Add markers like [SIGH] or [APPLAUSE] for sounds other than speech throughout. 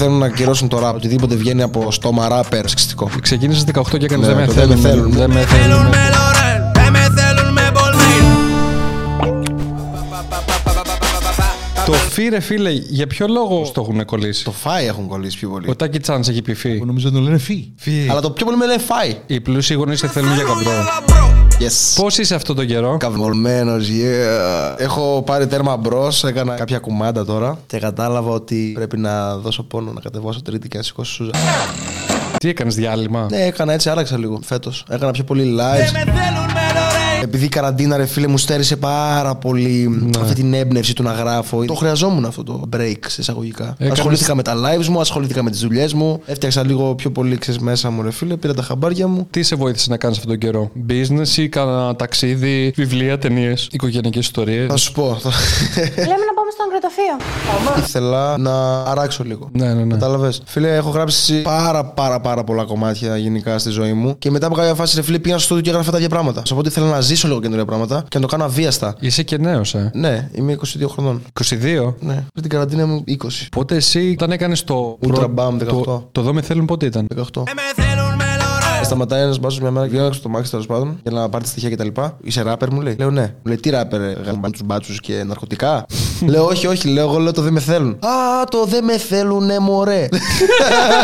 Θέλουν να ακυρώσουν το ραπ. Οτιδήποτε βγαίνει από στόμα ράπερ σεξιστικό. Ξεκίνησες 18 και έκανες Ναι, δεν με το δεν με θέλουν. θέλουν. Δεν με Θέλουν θέλουν. με Lauren, δεν με θέλουν με Balmain. Το FY ρε φίλε, για ποιο λόγο το έχουν κολλήσει; Το FY έχουν κολλήσει πιο πολύ. Ο Τάκι Τσαν έχει πει FY. Νομίζω να το λένε FY. Αλλά το πιο πολύ με λένε FY. Οι πλούσιοι γονείς σε θέλουν για γαμπρό. Γαμπρό. Yes. Πώς είσαι αυτό τον καιρό; Καυλωμένο, yeah. Έχω πάρει τέρμα μπρος, έκανα κάποια κουμάντα τώρα και κατάλαβα ότι πρέπει να δώσω πόνο να κατεβάσω τρίτη και να σηκώσω σούζα. Τι έκανες διάλειμμα; Ναι, έκανα έτσι, άλλαξα λίγο φέτος. Έκανα πιο πολύ Δεν live. με θέλουν με Λορέν. Επειδή η καραντίνα, ρε φίλε, μου στέρισε πάρα πολύ αυτή την έμπνευση του να γράφω. Το χρειαζόμουν αυτό το break σε εισαγωγικά. Έκανες- Ασχολήθηκα με τα lives μου, ασχολήθηκα με τις δουλειές μου. Έφτιαξα λίγο πιο πολύ ξέρεις, μέσα μου, ρε φίλε. Πήρα τα χαμπάρια μου. Τι σε βοήθησε να κάνεις αυτόν τον καιρό. Business ή κάνα ταξίδι, βιβλία, ταινίες, οικογενειακές ιστορίες; Θα σου πω. Λέμε να πάμε στο αγκρατοφείο. Ήθελα να αράξω λίγο. Ναι, ναι, ναι. Κατάλαβες. Φίλε, έχω γράψει πάρα πάρα πάρα πολλά κομμάτια γενικά στη ζωή μου. Και μετά από κάποια φάση, ρε φίλε, πήγα στο στούντιο και έγραφα τα ίδια πράγματα. Οπότε ήθελα να ζήσω λίγο καινούργια πράγματα και να το κάνω αβίαστα. Είσαι και νέος, ε; Ναι, είμαι 22 χρονών. 22. Ναι, πριν την καραντίνα ήμουν 20. Πότε εσύ όταν έκανες το. Ultra προ- Bam 18. Το, το δω με θέλουν πότε ήταν; 18. Δεν Σταματάει ένας μπάσος μια μέρα και έγραψε το μάξι τέλος πάντων για να πάρει τη στοιχεία κτλ. Είσαι ράπερ, μου λέει. Λέω ναι. Μου λέει τι ράπερ, γαμπάνε του μπάτσους και ναρκωτικά; [LAUGHS] λέω όχι, όχι, λέω εγώ λέω το δεν με θέλουν. Α, το δεν με θέλουνε μωρέ.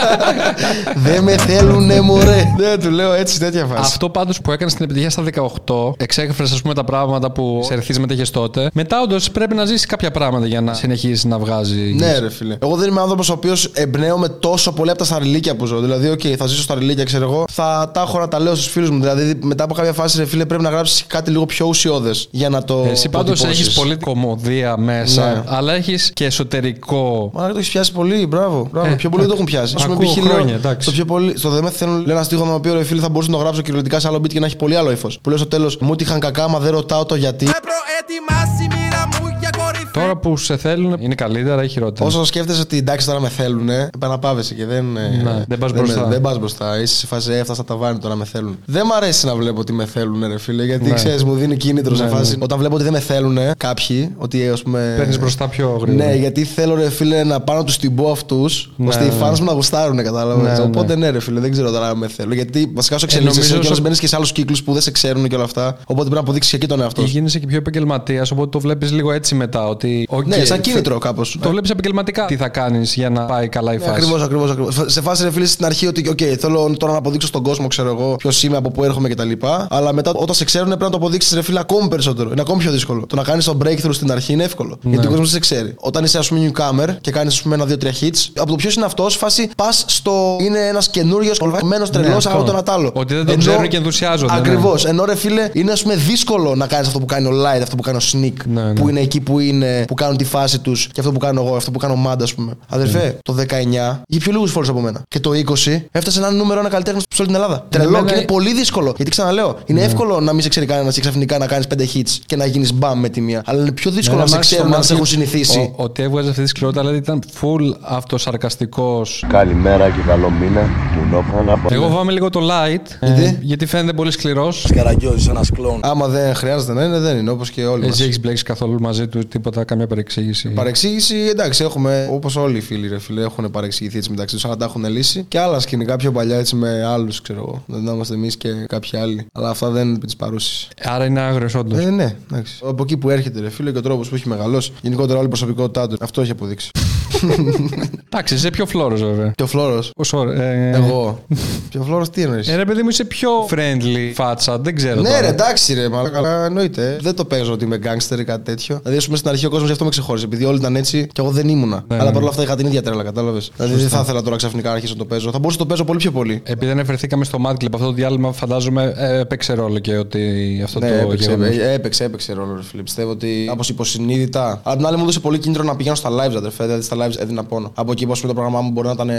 [LAUGHS] δεν με θέλουνε μωρέ. Ναι, του λέω έτσι τέτοια φάση. Αυτό πάντως που έκανες στην επιτυχία στα 18, εξέφρασε ας πούμε τα πράγματα που σε ερθείς μετέχε τότε. Μετά όντως πρέπει να ζήσεις κάποια πράγματα για να συνεχίσεις να βγάζει. Ναι, ρε φίλε. Εγώ δεν είμαι άνθρωπος ο οποίος εμπνέομαι τόσο πολύ από τα σταριλίκια που ζω. Δηλαδή, οκ, θα ζήσω σταριλίκια, ξέρω εγώ. Θα τα έχω να τα λέω στους φίλους μου. Δηλαδή, μετά από κάποια φάση, ρε φίλε, πρέπει να γράψεις κάτι λίγο πιο ουσιώδες για να το. Εσύ πάντως αποτυπώσεις. έχεις πολύ κωμωδία μέσα, Ναι. αλλά έχεις και εσωτερικό. Μα το έχεις πιάσει πολύ, μπράβο. μπράβο. Ε, πιο πολύ δεν το έχουν πιάσει. Ας πούμε, ακούω π.χ. λέω, χρόνια, εντάξει. Στο πιο πολύ. Στο δεν με θέλουν, λέει ένα στίχο με οποίο ρε φίλε θα μπορούσα να το γράψω κυριολεκτικά σε άλλο beat και να έχει πολύ άλλο ύφος. Που λέω στο τέλος, μου είχαν κακά, μα δεν ρωτάω το γιατί. Με Τώρα που σε θέλουν είναι καλύτερα ή χειρότερα. Όσο σκέφτεσαι ότι εντάξει τώρα με θέλουν, επαναπάβεσαι και δεν. ε, Ναι, δεν πας μπροστά. Δεν πας μπροστά. Είσαι σε φάση «Ε, έφτασα τα βάνη τώρα με θέλουν. Δεν μ' αρέσει να βλέπω ότι με θέλουν, ρε φίλε, γιατί Ναι. ξέρεις, μου δίνει κίνητρο σε Ναι, φάση. ναι. Όταν βλέπω ότι δεν με θέλουν κάποιοι, ότι ας πούμε. Παίρνεις μπροστά πιο γρήγορα. Ναι, γιατί θέλω ρε φίλε να πάω να τους την πω αυτούς, Ναι, ώστε οι ναι. fans μου να γουστάρουν, κατάλαβες. Ναι, ναι. Οπότε ναι, ρε φίλε, δεν ξέρω τώρα αν με θέλω. Γιατί βασικά σου εξελίσσεσαι νομίζω και σου- όλο μπαίνεις και σε άλλους κύκλους που δεν σε ξέρουν και όλα αυτά. Οπότε πρέπει να αποδείξεις και εκεί τον εαυτό σου. Γίνεσαι και πιο επαγγελματίας, οπότε το βλέπεις λίγο έτσι μετά. Ότι, οκ, Ναι, σαν κίνητρο κάπως. Το βλέπεις επαγγελματικά. Τι θα κάνεις για να πάει καλά η φάση; Ακριβώς, ακριβώς. Ακριβώς. Σε φάση ρε φίλε στην αρχή ότι, οκ, θέλω τώρα να αποδείξω στον κόσμο, ξέρω εγώ, ποιος είμαι, από πού έρχομαι κτλ. Αλλά μετά όταν σε ξέρουν πρέπει να το αποδείξεις ρε φίλε ακόμη περισσότερο. Είναι ακόμη πιο δύσκολο. Το να κάνεις το breakthrough στην αρχή είναι εύκολο. Ναι. Γιατί ο κόσμος δεν σε ξέρει. Όταν είσαι ας πούμε newcomer και κάνεις ας πούμε ένα-δύο-τρία hits, από το ποιος είναι αυτός, φάση πας στο. Είναι ένας καινούριος κολβαμένο τρελό Ναι, αυτό. από τον Ατάλο. Ότι δεν τον ξέρουν και ενθουσιάζονται, ναι. Ακριβώς. Ενώ ρε φίλε είναι ας πούμε δύσκολο να κάνεις αυτό που κάνει ο Light, αυτό που κάνει ο Sneak, Ναι, ναι. που είναι εκεί που είναι, που κάνουν τη φάση τους και αυτό που κάνω εγώ, αυτό που κάνω Mad, ας πούμε. Αδερφέ, Ναι. το 19 είχε πιο λίγους φόρου από μένα. Και το 20 έφτασε να είναι νούμερο ένα καλλιτέχνης σε όλη την Ελλάδα. Τρελό Εμένα- και είναι πολύ δύσκολο. Γιατί ξαναλέω, είναι Ναι. εύκολο να μην σε ξέρει κανένας και ξαφνικά να κάνεις 5 hits και να γίνεις μπαμ με τη μία. Αλλά είναι πιο δύσκολο Εμένα να μ' σε άρεσε το ξέρουν, να σε Μάρτιν έχουν συνηθίσει. ο- Ότι έβγαζε αυτή τη σκληρότητα, δηλαδή ήταν full αυτοσαρκαστικός. Καλημέρα και καλό μήνα. Μουνόφανα. Εγώ φοβάμαι λίγο το light. Γιατί; ε, γιατί φαίνεται πολύ σκληρός. Καραγκιόζης, ένας κλόν. Άμα δεν χρειάζεται να είναι, δεν είναι όπως και όλοι. μας. Εσύ έχεις μπλέξει καθόλου μαζί του τίποτα, καμιά παρεξήγηση. Παρεξήγηση, εντάξει, έχουμε όπως όλοι οι φίλοι ρε φίλε έχουν παρεξηγηθεί έτσι μεταξύ τους, αλλά τα έχουν λύσει. Και άλλα σκηνικά πιο παλιά έτσι με άλλους, ξέρω εγώ. Δεν είμαστε εμείς και κάποιοι άλλοι. Αλλά αυτά δεν είναι επί της παρούσης. Άρα είναι άγριος, όντως. Ε, ναι, εντάξει. Από εκεί που έρχεται, ρε φίλε, και ο τρόπος που έχει μεγαλώσει. Γενικότερα όλη η προσωπικότητά του. Αυτό έχει αποδείξει. [LAUGHS] Εντάξει, είσαι πιο φλόρος, βέβαια. και ο Φλόρο. Όσο, ε, Εγώ. και ο Φλόρος τι εννοείς; Ε, ρε παιδί μου, είσαι πιο friendly φάτσα, δεν ξέρω. Ναι, τώρα. ρε, εντάξει, ρε, μα καλά, εννοείται. Δεν το παίζω ότι είμαι γκάγκστερ ή κάτι τέτοιο. Δηλαδή, ας πούμε στην αρχή ο κόσμος γι' αυτό με ξεχώρισε. Επειδή όλοι ήταν έτσι και εγώ δεν ήμουνα. Ναι, Αλλά ναι. παρόλα αυτά είχα την ίδια τρέλα, κατάλαβες. Δηλαδή, δεν θα ήθελα τώρα ξαφνικά να αρχίσω να το παίζω. Θα μπορούσα να το παίζω πολύ πιο πολύ. Επειδή αναφερθήκαμε στο Mad Clip, αυτό το διάλειμμα φαντάζομαι ε, έπαιξε ρόλο και ότι αυτό Ναι, το έπαιξε, γεγονός. έπαιξε, έπαιξε, έπαιξε ρόλο, ρε φίλε. Πιστεύω ότι κάπω υποσυνείδητα. Αλλά την άλλη μου έδωσε πολύ κίνητρο να πηγαίνω στα lives, αδερφέ. Δηλαδή στα lives έδινα πόνο. Από εκεί που ας πούμε, το πρόγραμμά μου μπορεί να ήταν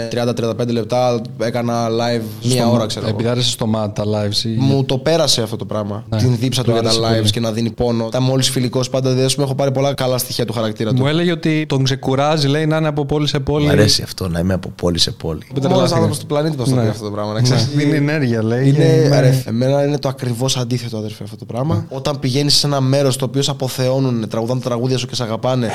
30-35 λεπτά, έκανα live μία Στο- ώρα, ξέρω. εγώ. Επειδή άρεσε στο Mad τα lives. ή- Μου το πέρασε αυτό το πράγμα. Ναι, Την δίψα του του για τα άρεσε lives πολύ. και να δίνει πόνο. Ήταν μόλις φιλικός πάντα. Δηλαδή, ας πούμε, έχω πάρει πολλά καλά στοιχεία του χαρακτήρα του. Μου έλεγε ότι τον ξεκουράζει, λέει, να είναι από πόλη σε πόλη. Μ' αρέσει αυτό να είμαι από πόλη σε πόλη. Δεν Μόνος τρελάθηκα. άνθρωπος του πλανήτη πώ το Ναι. πει αυτό το πράγμα. Να Ναι, ξέρεις. Δίνει ενέργεια, λέει. Είναι, και- ρε, εμένα είναι το ακριβώς αντίθετο, αδερφέ, αυτό το πράγμα. Όταν πηγαίνεις σε ένα μέρος το οποίο σε αποθεώνουν, τραγουδάνε τα τραγούδια σου και σε αγαπάνε.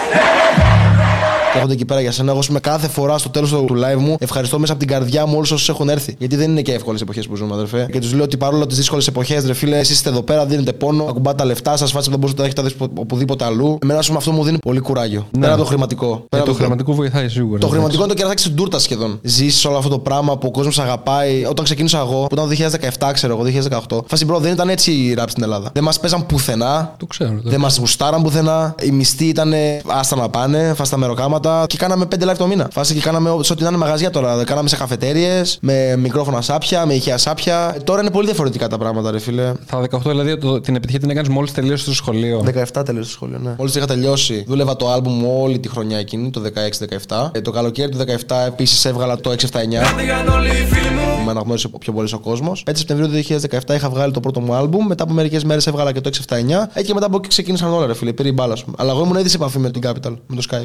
Έρχονται εκεί πέρα για σένα. Εγώ με κάθε φορά στο τέλος του live μου ευχαριστώ μέσα από την καρδιά μου όλους όσους έχουν έρθει. Γιατί δεν είναι και εύκολες εποχές που ζούμε, αδερφέ. Και τους λέω ότι παρόλο τις δύσκολες εποχές, ρε φίλε, εσείς είστε εδώ πέρα, δίνετε πόνο, ακουμπάτε τα λεφτά σας, φάση που δεν μπορείτε να τα έχετε δει οπουδήποτε αλλού. Εμένα, ας πούμε, αυτό μου δίνει πολύ κουράγιο. Πέρα από το χρηματικό. Πέρα Ε, από το το χρηματικό βοηθάει σίγουρα. το χρηματικό είναι το κερατάκι στην τούρτα σχεδόν. Ζήσει όλο αυτό το πράγμα που ο κόσμος αγαπάει. Όταν ξεκίνησα εγώ, που ήταν το 2017, ξέρω εγώ, 2018. Φάση bro, δεν ήταν έτσι οι ραπ στην Ελλάδα. Δεν μας παίζαν πουθενά. Το ξέρω. το- Δεν μας γουστάραν πουθενά. Οι μισθοί ήταν άστα να πάνε, φάστα μεροκάματα και κάναμε 5 live το μήνα. Φάση και κάναμε ό- σε ό,τι να είναι μαγαζιά τώρα. Κάναμε σε καφετέρειε, με μικρόφωνα σάπια, με ηχεία σάπια. Ε, Τώρα είναι πολύ διαφορετικά τα πράγματα, ρε φίλε. Θα 18 δηλαδή το- την επιτυχία την έκανες μόλις τελείωσε το σχολείο. 17 τελείωσε το σχολείο, ναι. Μόλις είχα τελειώσει, δούλευα το άλμπουμ μου όλη τη χρονιά εκείνη, το 16-17. Ε, το καλοκαίρι του 17 επίσης έβγαλα το 679. Πήγαν όλοι οι φίλοι μου που με αναγνώρισε πιο πολύ ο κόσμος. 5 Σεπτεμβρίου του 2017 είχα βγάλει το πρώτο μου άλμπουμ. Μετά από μερικές μέρες έβγαλα και το 679. Έτσι και μετά από εκεί ξεκίνησαν όλα, ρε φίλε. Πήρε η μπάλα σου. Αλλά εγώ ήμουν ήδη σε επαφή με την Capital, με το Skype.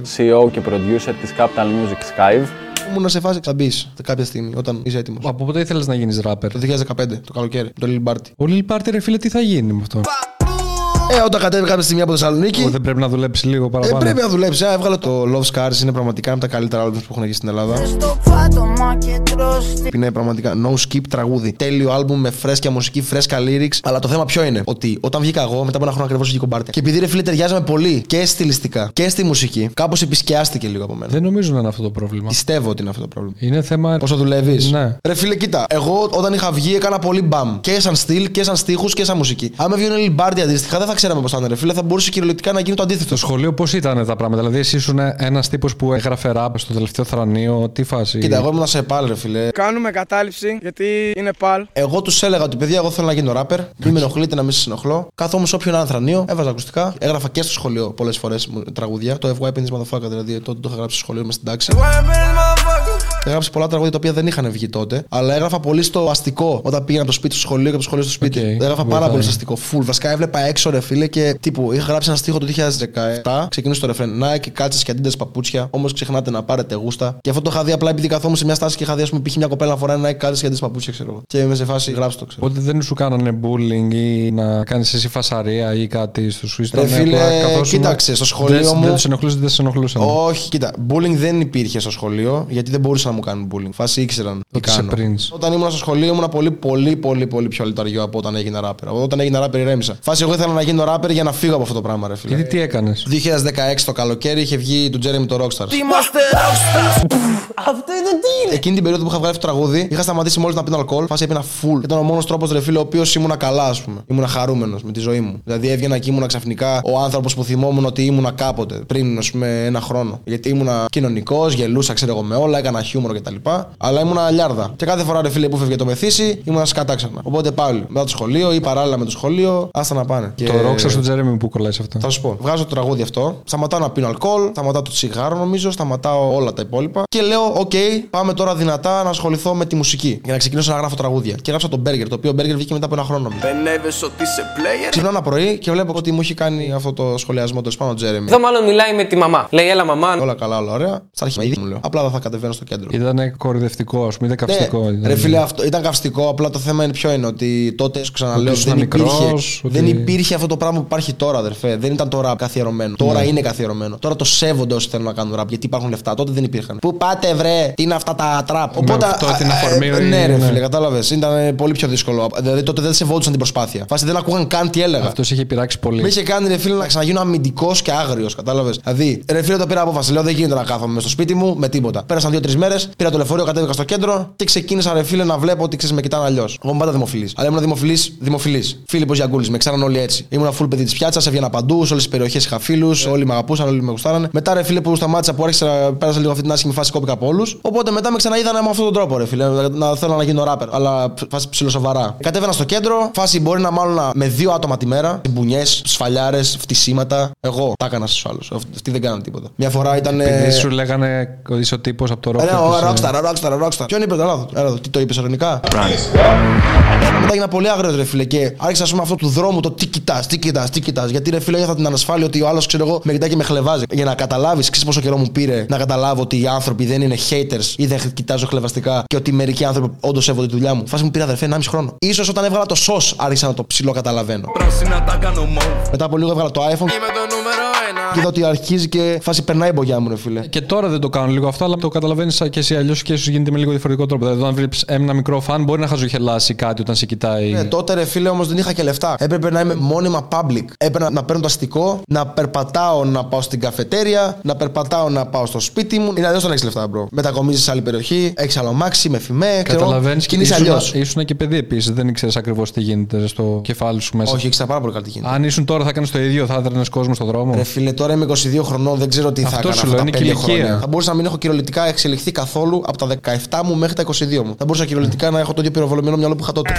CEO και producer της Capital Music Skype. Ήμουν σε φάση θα μπει κάποια στιγμή όταν είσαι έτοιμος. Από πότε ήθελες να γίνεις ράπερ; Το 2015, το καλοκαίρι, το Lil Barty. Ο Lil Party, ρε φίλε, τι θα γίνει με αυτό; Ε, όταν κατέβη κάποια στιγμή από Θεσσαλονίκη. Δεν πρέπει να δουλέψεις λίγο Ε, παραπάνω. πρέπει να δουλέψεις. Α, έβγαλα το Love Scars, είναι πραγματικά ένα από τα καλύτερα albums που έχουν γίνει στην Ελλάδα. στο πάτωμα και τρώστη. Είναι πραγματικά no skip τραγούδι. Τέλειο άλμπουμ με φρέσκια μουσική, φρέσκα lyrics. Αλλά το θέμα ποιο είναι; Ότι όταν βγήκα εγώ, μετά από ένα χρόνο ακριβώς βγήκε ο Μπάρτια. Και επειδή ρε φίλε ταιριάζαμε πολύ και στιλιστικά και στη μουσική, κάπως επισκιάστηκε λίγο από μένα. Δεν νομίζω να είναι αυτό το πρόβλημα. Πιστεύω ότι είναι αυτό το πρόβλημα. Είναι θέμα. Πόσο δουλεύεις. Ναι. Ρε φίλε, κοίτα. Εγώ όταν είχα βγει έκανα πολύ μπαμ. Και σαν στυλ και σαν στίχους και σαν μουσική. Αν με βγει ο Μπάρτι αντίστοιχα δεν θα ξέραμε πώς θα είναι. Ρε φίλε, θα μπορούσε κυριολεκτικά να γίνει το αντίθετο. Στο σχολείο πώς ήταν τα πράγματα; Δηλαδή, εσύ ήσουν ένας τύπος που έγραφε ράπ στο τελευταίο θρανείο. Τι φάση; Κοίτα, εγώ ήμουν σε πάλι, ρε φίλε. Κάνουμε κατάληψη γιατί είναι παλ Εγώ τους έλεγα ότι παιδιά, εγώ θέλω να γίνω ράπερ. Μην με ενοχλείτε να μην σας ενοχλώ. Κάθομαι σε όποιον ανθρανείο, έβαζα ακουστικά. Έγραφα και στο σχολείο πολλές φορές τραγουδιά. Το FY Pins Motherfucker δηλαδή τότε το είχα γράψει στο σχολείο μες στην τάξη. Έγραψε πολλά τραγούδια τα οποία δεν είχαν βγει τότε. Αλλά έγραφα πολύ στο αστικό όταν πήγαινα από το σπίτι στο σχολείο και από το σχολείο στο σπίτι. Οκ, Έγραφα πάρα βοηθάει. πολύ στο αστικό. Φουλ. Βασικά έβλεπα έξω ρε φίλε και τύπου είχα γράψει ένα στίχο το 2017. Ξεκινούσε το ρεφρέν. Nike κάλτσες και Adidas παπούτσια. Όμως ξεχνάτε να πάρετε γούστα. Και αυτό το είχα δει απλά επειδή καθόμουν σε μια στάση και είχα δει, ας πούμε, π.χ. μια κοπέλα να φοράει Nike κάλτσες και Adidas παπούτσια, ξέρω εγώ. Και είμαι σε φάση γράψτε το, ξέρω. Οπότε δεν σου κάνανε bullying ή να κάνεις εσύ φασαρία ή κάτι στο σου. Ρε φίλε, κοίταξε, στο σχολείο δεν, μου- Δεν τους ενοχλούσε, δεν σε ενοχλούσαν. Όχι, κοίτα, bullying δεν υπήρχε στο σχολείο γιατί δεν μπορούσαν να μου κάνουν bullying. Φάση ήξεραν τι Ότι είσαι κάνω. prince. Όταν ήμουν στο σχολείο ήμουν πολύ, πολύ, πολύ, πολύ πιο λιταριό από όταν έγινα ράπερ. Όταν έγινα ράπερ ηρέμησα. Φάση εγώ ήθελα να γίνω ράπερ για να φύγω από αυτό το πράγμα, ρε φίλε. Γιατί τι έκανες; 2016 το καλοκαίρι είχε βγει του Jeremy το Rockstar. Είμαστε rockstars Εκείνη την περίοδο που είχα βγάλει αυτό το τραγούδι, είχα σταματήσει μόλις να πίνω αλκοόλ. Φάση έπαινα full. Ήταν ο μόνος τρόπος, ρε φίλε, ο οποίος ήμουνα καλά, ας πούμε. Ήμουνα χαρούμενος με τη ζωή μου. Δηλαδή έβγαινα και ήμουνα ξαφνικά ο άνθρωπος που θυμόμουν ότι ήμουνα κάποτε πριν, ας πούμε, ένα χρόνο. Γιατί ήμουνα κοινωνικός, γελούσα, ξέρω εγώ με όλα, έκανα χιούμορ κτλ. Αλλά ήμουνα λιάρδα. Και κάθε φορά, ρε φίλε, που φεύγε το μεθύσι, ήμουνα σκατά ξανά. Οπότε πάλι μετά το σχολείο ή παράλληλα με το σχολείο, άστα να πάνε. Και- Το έριξα στο Jeremy που κολλάει σε αυτό. θα σου πω. Βγάζω το τραγούδι αυτό. Σταματάω να πίνω αλκοόλ. Σταματάω το τσιγάρο νομίζω. Σταματάω όλα τα υπόλοιπα. Και λέω: Οκ, πάμε τώρα δυνατά να ασχοληθώ με τη μουσική. Για να ξεκινήσω να γράφω τραγούδια. Και γράψα τον Burger. Το οποίο Burger βγήκε μετά από ένα χρόνο. νομίζω. Παινεύεσαι ότι είσαι player Ξυπνάω ένα πρωί και βλέπω ότι μου έχει κάνει αυτό το σχολιασμό το πάνω Jeremy. Εδώ μάλλον μιλάει με τη μαμά. Λέει, έλα μαμά. Όλα καλά, όλα ωραία. Στα αρχή ήδη μου λέω. Απλά δεν θα κατεβαίνω στο κέντρο. Ήταν κορυδευτικό, ας πούμε, ήταν καυστικό. Ναι, ήταν- ρε φίλε, αυτό ήταν καυστικό. Απλά το θέμα είναι ποιο είναι ότι τότε σου ξαναλέω Ότι δεν ήσουν υπήρχε, μικρός, ότι- δεν υπήρχε αυτό το πράγμα που υπάρχει τώρα, αδερφέ. Δεν ήταν το rap καθιερωμένο. Τώρα Ναι. είναι καθιερωμένο. Τώρα το σέβονται όσοι θέλουν να κάνουν rap γιατί υπάρχουν λεφτά. Τότε δεν υπήρχαν. Πού πάτε, βρε, τι είναι αυτά τα trap; Οπότε. αυτό την α, αφορμή, ε, ναι, ρε ναι. φίλε, κατάλαβες. Ήταν ε, πολύ πιο δύσκολο. Δηλαδή τότε δεν σεβόντουσαν την προσπάθεια. Φάση δεν ακούγαν καν τι έλεγα. Αυτός είχε πειράξει πολύ. Με είχε κάνει ρε φίλε να ξαναγίνω αμυντικός και άγριος, κατάλαβες. Δηλαδή, ρε φίλε το πήρα απόφαση. Λέω δεν γίνεται να κάθομαι μες στο σπίτι μου με τίποτα. Πέρασαν δύο-τρεις μέρες, πήρα το λεωφορείο, κατέβηκα στο κέντρο και ξεκίνησα ρε φίλε να βλέπω ότι ξέρεις με κοιτάνε αλλιώς. Εγώ είμαι πάντα δημοφιλής. Αλλά ήμουν δημοφιλής, δημοφιλής. Φίλιππο Γιαγκούλης, με ξέραν όλοι έτσι. Ήμουν full παιδί της πιάτσας, έβγαινα παντού, σε όλες τις περιοχές είχα φίλους, όλοι με αγαπούσαν, όλοι με γουστάρανε. Μετά ρε φίλε που σταμάτησα που άρχισα, πέρασα λίγο αυτή την άσχημη φάση κόπηκα από όλους. Οπότε μετά με ξαναείδανε με αυτόν τον τρόπο ρε φίλε, να θέλω να γίνω ράπερ. Αλλά φάση ψιλοσοβαρά. Κατέβαινα στο κέντρο, φάση μπορεί να μάλλον με δύο άτομα τη μέρα, μπουνιές, σφαλιάρες, φτυσίματα. Εγώ τα έκανα στους άλλους. Αυτοί δεν κάναν τίποτα. Μια φορά ήταν. Επειδή σου λέγανε ότι είσαι ο τύπος από το Ε, ναι, rockstar. ο της, ε, Rockstar, Rockstar, Rockstar. Ποιον είπες το λάθο. Έλα εδώ, τι το είπες ελληνικά; Μετά έγινα πολύ άγριος ρε φίλε και άρχισα ας πούμε αυτό του δρόμου το τι κοιτάς, τι κοιτάς, τι κοιτάς. Γιατί ρε φίλε νιώθα την ανασφάλεια ότι ο άλλος ξέρω εγώ με κοιτάει και με χλεβάζει. Για να καταλάβεις, ξέρεις πόσο καιρό μου πήρε να καταλάβω ότι οι άνθρωποι δεν είναι haters ή δεν κοιτάζω χλεβαστικά και ότι μερικοί άνθρωποι όντως σέβονται τη δουλειά μου. Φάση μου πήρε αδερφέ 1,5 χρόνο. σω όταν έβγαλα το σο άρχισα να το ψηλό καταλαβαίνω. Μετά από λίγο έβγαλα το iPhone Είμαι το νούμερο ένα. και είδα ότι αρχίζει και φάση περνάει η μπογιά μου ρε φίλε. Και τώρα δεν το κάνω λίγο αυτό, αλλά το καταλαβαίνει και εσύ αλλιώς και ίσως γίνεται με λίγο διαφορετικό τρόπο. Δηλαδή, όταν βλέπει ένα μικρό φαν, μπορεί να χαζοχελάσει κάτι όταν σε κοιτάει. Ναι, τότε ρε φίλε όμως δεν είχα και λεφτά. Έπρεπε να είμαι μόνιμα public. Έπρεπε να, να παίρνω το αστικό, να περπατάω να πάω στην καφετέρια, να περπατάω να πάω στο σπίτι μου. Είναι αλλιώς δεν έχεις λεφτά, bro. Μετακομίζεις σε άλλη περιοχή, έχεις άλλο μάξι, με φημέ. Καταλαβαίνεις και κινείσαι ήσουν, αλλιώς. ήσουν και παιδί επίσης. Δεν ήξερες ακριβώς τι γίνεται στο κεφάλι σου μέσα. Όχι, ήξερα πάρα πολύ καλά τι γίνεται. Αν ήσουν τώρα θα κάνει το ίδιο, θα έδρανε κόσμο στον δρόμο. Ρε φίλε, τώρα είμαι 22 χρονών, δεν ξέρω τι θα Αυτό έκανα σου αυτά λέω, τα είναι 5 και ηλικία. χρόνια. Θα μπορούσα να μην έχω κυριολεκτικά εξελιχθεί καθόλου από τα 17 μου μέχρι τα 22 μου. Θα μπορούσα κυριολεκτικά να έχω το ίδιο πυροβολημένο μυαλό που είχα τότε.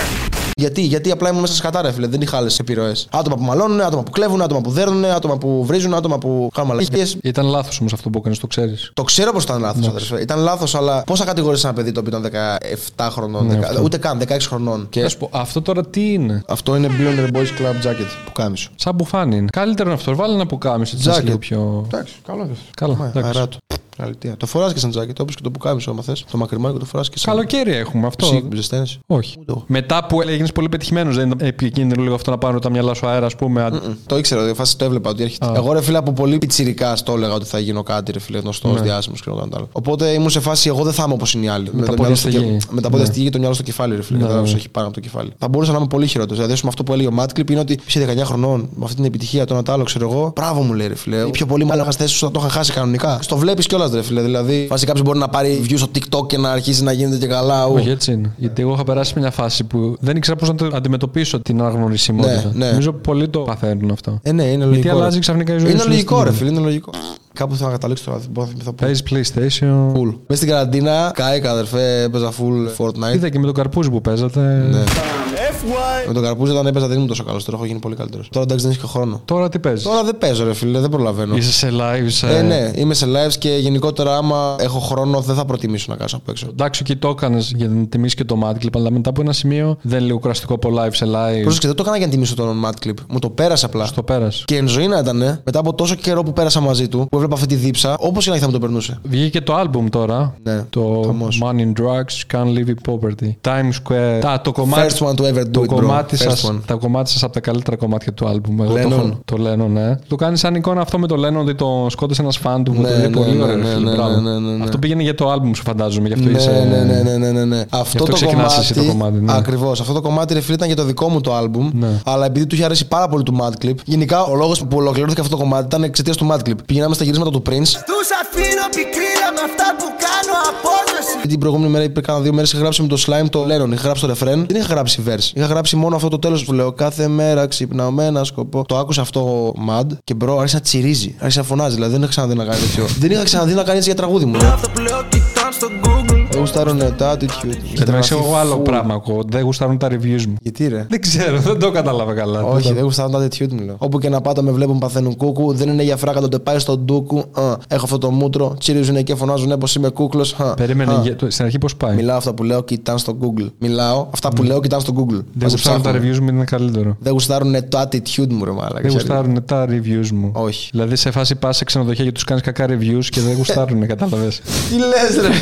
Γιατί, γιατί απλά ήμουν μέσα σε σκατά, ρε φίλε, δεν είχα άλλες επιρροές. Άτομα που μαλώνουν, άτομα που κλέβουν, άτομα που δέρνουν, άτομα που βρίζουν, άτομα που κάνουν μαλακίε. Ήταν λάθος όμως αυτό που έκανες, το ξέρεις. Το ξέρω πως ήταν λάθος, αδερφέ. Ήταν λάθος, αλλά πώ θα κατηγορήσει ένα παιδί το οποίο ήταν 17 χρονών, Ναι, 10 αυτό. ούτε καν 16 χρονών. Και Να σου πω, αυτό τώρα τι είναι; αυτό είναι Billionaire Boys Club Jacket που κάμισο. Σαν μπουφάνι είναι. Καλύτερο είναι αυτό. Βάλει ένα πουκάμισο. έτσι, να είσαι Jacket. λίγο πιο. Εντάξει, καλό είναι αυτό. Καλά. Μα, εντάξει. Αρά του. Αλήθεια. Το φοράς και σαν τζάκι, όπως και το που κάμισο, άμα θες. Το μακριμάκι και το φοράς και σαν. Καλοκαίρι έχουμε αυτό. Ψή, που ζεσταίνεσαι. Όχι. Ούτε εγώ. Μετά που έγινες πολύ πετυχημένος, δεν ήταν επικίνδυνο λίγο αυτό να πάρουν τα μυαλά σου αέρα, ας πούμε. αν- Μμ, Το ήξερα, δηλαδή, φάση το έβλεπα ότι έρχεται. Εγώ ρε φίλε από πολύ πιτσιρικά το έλεγα ότι θα γίνω κάτι, ρε φίλε, γνωστός, Ναι. διάσημος και όλα τα άλλα. Οπότε ήμουν σε φάση, εγώ δεν θα είμαι όπως είναι οι άλλοι. Με, τα το πόδια μυαλό στη στο γη. κε- με τα πόδια στη γη και το μυαλό στο κεφάλι, ρε φίλε. Ναι, Δεν ναι. έχει πάνω από το κεφάλι. Θα μπορούσα να είμαι πολύ χειρότερος. Δηλαδή, με αυτό που έλεγε ο Μάτκλιπ είναι ότι είσαι 19 χρονών, με αυτή την επιτυχία, το ένα το άλλο, ξέρω εγώ. Μπράβο μου λέει, ρε φίλε. Οι πιο πολλοί μάλλον θέσεις σου θα το είχαν χάσει κανονικά. Στο βλέπεις κιόλας, ρε φίλε. Δηλαδή, φάση κάποιος μπορεί να πάρει views στο TikTok και να αρχίσει να γίνεται και καλά. ου. Όχι, έτσι είναι. Γιατί εγώ είχα περάσει μια φάση που δεν ήξερα πώς να το αντιμετωπίσω την αναγνωρισιμότητα. Ναι, ναι. Νομίζω πολλοί το παθαίνουν αυτό. Ε, ναι, είναι Γιατί λογικό. ρε. αλλάζει ξαφνικά η ζωή Είναι σου, λογικό, δεν ρε στην φίλε, είναι λογικό. Κάπου θέλω να καταλήξω τώρα. δεν μπορώ να θυμηθώ πού. Παίζεις PlayStation. Full. Μέσα στην καραντίνα, κάηκα αδερφέ, έπαιζα full Fortnite. Είδα και με τον καρπούζι που παίζατε. Ναι. Με τον καρπούζι όταν έπαιζα δεν ήμουν τόσο καλός. Τώρα έχω γίνει πολύ καλύτερος. Τώρα εντάξει δεν έχει και χρόνο. Τώρα τι παίζεις; Τώρα δεν παίζω, ρε φίλε, δεν προλαβαίνω. Είσαι σε live. Σε... Ε, ναι, είμαι σε lives και γενικότερα άμα έχω χρόνο δεν θα προτιμήσω να κάτσω από έξω. Εντάξει, και το έκανες για να τιμήσεις και το Mad Clip, αλλά μετά από ένα σημείο δεν είναι λίγο κουραστικό από live σε live. Πρόσεξε, δεν το έκανα για να τιμήσω τον Mad Clip. Μου το πέρασε απλά. Το πέρασε. Και εν ζωή να ήταν, μετά από τόσο καιρό που πέρασα μαζί του, που έβλεπα αυτή τη δίψα, όπως και να έχει θα μου το περνούσε. Βγήκε το album τώρα. Ναι, το χαμός. Money in Drugs Can't Live in Poverty. Times Square. Τα, το κομμάτι, First one to ever do το it, bro. κομμάτι First σας, one. τα κομμάτια σας από τα καλύτερα κομμάτια του album. Εγώ το, Lennon. έχω- το Lennon, ναι. Το κάνει σαν εικόνα αυτό με το Lennon ότι το σκότωσε ένας φαν του. Ναι, το λέει ναι, πολύ ναι, ωραίο. ναι, φίλε, ναι, μπράβο. ναι, ναι, ναι. Αυτό πήγαινε για το album σου φαντάζομαι. Γι' αυτό Ναι, είσαι... ναι, ναι, ναι, ναι, ναι, ναι. Αυτό αυτό το ξεκινάς κομμάτι. εσύ το κομμάτι, ναι. Ακριβώς. Αυτό το κομμάτι ρε φίλε ήταν για το δικό μου το album. Ναι. Αλλά επειδή του είχε αρέσει πάρα πολύ του Mad Clip. Γενικά ο λόγος που ολοκληρώθηκε αυτό το κομμάτι ήταν εξαιτίας του Mad Clip. Πηγαίναμε στα γυρίσματα του Prince. Τους αφήνω πικρίλα με αυτά που κάνω απόδοση Την προηγούμενη μέρα, πριν κάνα δύο μέρες, είχα γράψει με το slime το Lennon. Είχα γράψει το refrain. Δεν είχα γράψει verse. Είχα γράψει μόνο αυτό το τέλος που λέω. Κάθε μέρα ξυπνάω με ένα σκοπό. Το άκουσα αυτό ο Mad και bro άρχισε να τσιρίζει. Άρχισε να φωνάζει. Δηλαδή δεν είχα ξαναδεί να κάνει τέτοιο. [LAUGHS] δεν είχα ξαναδεί να κάνει έτσι για τραγούδι μου. Αυτό που λέω κοιτάν στο Google Δεν γουστάρουν τα attitude. Εν τω μεταξύ, εγώ άλλο πράγμα ακούω. Δεν γουστάρουν τα reviews μου. Γιατί ρε; Δεν ξέρω, δεν το κατάλαβα καλά. Όχι, Δεν δεν γουστάρουν τα attitude μου λέω. Όπου και να πάτε με βλέπουν παθαίνουν κούκου. Δεν είναι για φράκα το πάει στον ντούκου. Α, έχω αυτό το μούτρο. Τσίριζουν και φωνάζουν πως είμαι κούκλος. το- Περίμενε, για- το- στην αρχή πώς πάει; Μιλάω αυτά που λέω, κοιτάνε στο Google. Μιλάω αυτά που λέω, κοιτάνε στο Google. Δεν Βάζω γουστάρουν τα ψάχνω. reviews μου, είναι καλύτερο. Δεν γουστάρουν το attitude μου, ρε μάλακα. Δεν ξέρεις. γουστάρουν τα reviews μου. Όχι. Δηλαδή σε φάση πας σε ξενοδοχεία και τους κάνεις κακά reviews και δεν γουστάρουν, [LAUGHS] κατάλαβες. Τι λες, ρε;